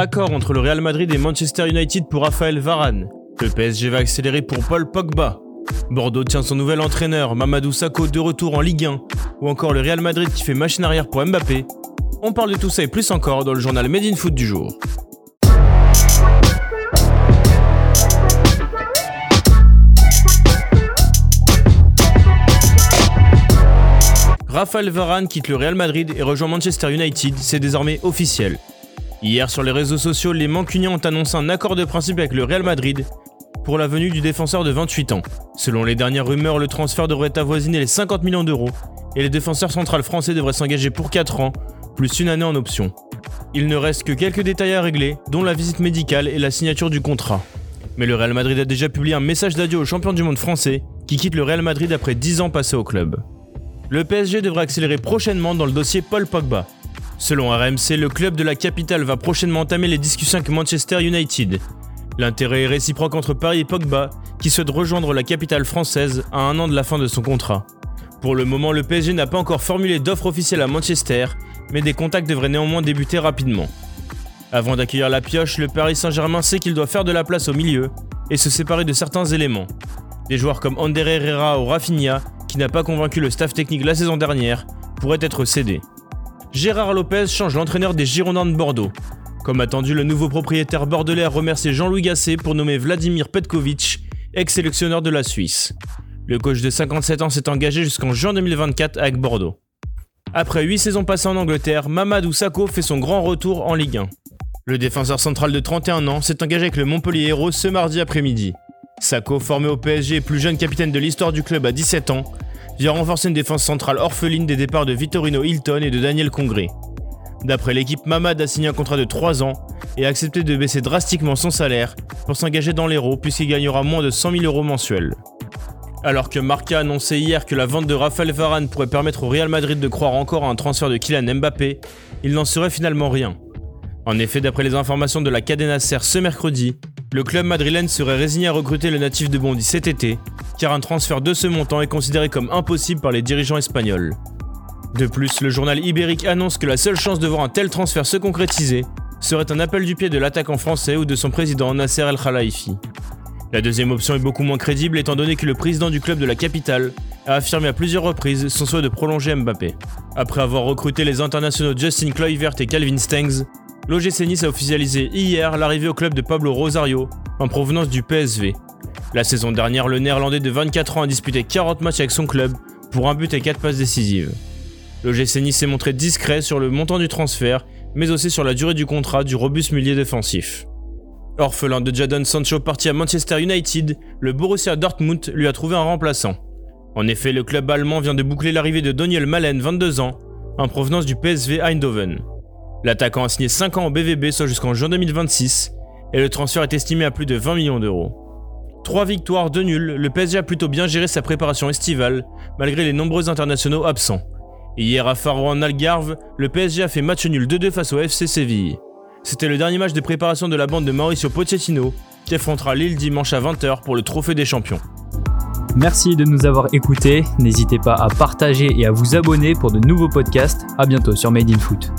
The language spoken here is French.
Accord entre le Real Madrid et Manchester United pour Raphaël Varane. Le PSG va accélérer pour Paul Pogba. Bordeaux tient son nouvel entraîneur, Mamadou Sakho, de retour en Ligue 1. Ou encore le Real Madrid qui fait machine arrière pour Mbappé. On parle de tout ça et plus encore dans le journal Made in Foot du jour. Raphaël Varane quitte le Real Madrid et rejoint Manchester United, c'est désormais officiel. Hier sur les réseaux sociaux, les Mancuniens ont annoncé un accord de principe avec le Real Madrid pour la venue du défenseur de 28 ans. Selon les dernières rumeurs, le transfert devrait avoisiner les 50 millions d'euros et les défenseurs central français devraient s'engager pour 4 ans, plus une année en option. Il ne reste que quelques détails à régler, dont la visite médicale et la signature du contrat. Mais le Real Madrid a déjà publié un message d'adieu au champion du monde français, qui quitte le Real Madrid après 10 ans passés au club. Le PSG devrait accélérer prochainement dans le dossier Paul Pogba. Selon RMC, le club de la capitale va prochainement entamer les discussions avec Manchester United. L'intérêt est réciproque entre Paris et Pogba, qui souhaite rejoindre la capitale française à un an de la fin de son contrat. Pour le moment, le PSG n'a pas encore formulé d'offre officielle à Manchester, mais des contacts devraient néanmoins débuter rapidement. Avant d'accueillir la pioche, le Paris Saint-Germain sait qu'il doit faire de la place au milieu et se séparer de certains éléments. Des joueurs comme Ander Herrera ou Rafinha qui n'a pas convaincu le staff technique la saison dernière, pourrait être cédé. Gérard Lopez change l'entraîneur des Girondins de Bordeaux. Comme attendu, le nouveau propriétaire bordelais a remercié Jean-Louis Gasset pour nommer Vladimir Petkovic, ex-sélectionneur de la Suisse. Le coach de 57 ans s'est engagé jusqu'en juin 2024 avec Bordeaux. Après 8 saisons passées en Angleterre, Mamadou Sakho fait son grand retour en Ligue 1. Le défenseur central de 31 ans s'est engagé avec le Montpellier Héros ce mardi après-midi. Sako, formé au PSG plus jeune capitaine de l'histoire du club à 17 ans, vient renforcer une défense centrale orpheline des départs de Vittorino Hilton et de Daniel Congré. D'après l'équipe, Mamad a signé un contrat de 3 ans et a accepté de baisser drastiquement son salaire pour s'engager dans l'Hérault puisqu'il gagnera moins de 100 000 euros mensuels. Alors que Marca a annoncé hier que la vente de Rafael Varane pourrait permettre au Real Madrid de croire encore à un transfert de Kylian Mbappé, il n'en serait finalement rien. En effet, d'après les informations de la Cadena Ser ce mercredi, le club madrilène serait résigné à recruter le natif de Bondy cet été, car un transfert de ce montant est considéré comme impossible par les dirigeants espagnols. De plus, le journal ibérique annonce que la seule chance de voir un tel transfert se concrétiser serait un appel du pied de l'attaquant français ou de son président Nasser El Khalifi. La deuxième option est beaucoup moins crédible étant donné que le président du club de la capitale a affirmé à plusieurs reprises son souhait de prolonger Mbappé. Après avoir recruté les internationaux Justin Kluivert et Calvin Stengs, l'OGC Nice a officialisé hier l'arrivée au club de Pablo Rosario, en provenance du PSV. La saison dernière, le néerlandais de 24 ans a disputé 40 matchs avec son club pour un but et 4 passes décisives. L'OGC Nice s'est montré discret sur le montant du transfert, mais aussi sur la durée du contrat du robuste milieu défensif. Orphelin de Jadon Sancho parti à Manchester United, le Borussia Dortmund lui a trouvé un remplaçant. En effet, le club allemand vient de boucler l'arrivée de Daniel Malen, 22 ans, en provenance du PSV Eindhoven. L'attaquant a signé 5 ans au BVB, soit jusqu'en juin 2026, et le transfert est estimé à plus de 20 millions d'euros. 3 victoires, 2 nuls, le PSG a plutôt bien géré sa préparation estivale, malgré les nombreux internationaux absents. Hier à Farouan Algarve, le PSG a fait match nul 2-2 face au FC Séville. C'était le dernier match de préparation de la bande de Mauricio Pochettino, qui affrontera Lille dimanche à 20h pour le Trophée des Champions. Merci de nous avoir écoutés, n'hésitez pas à partager et à vous abonner pour de nouveaux podcasts. A bientôt sur Made in Foot.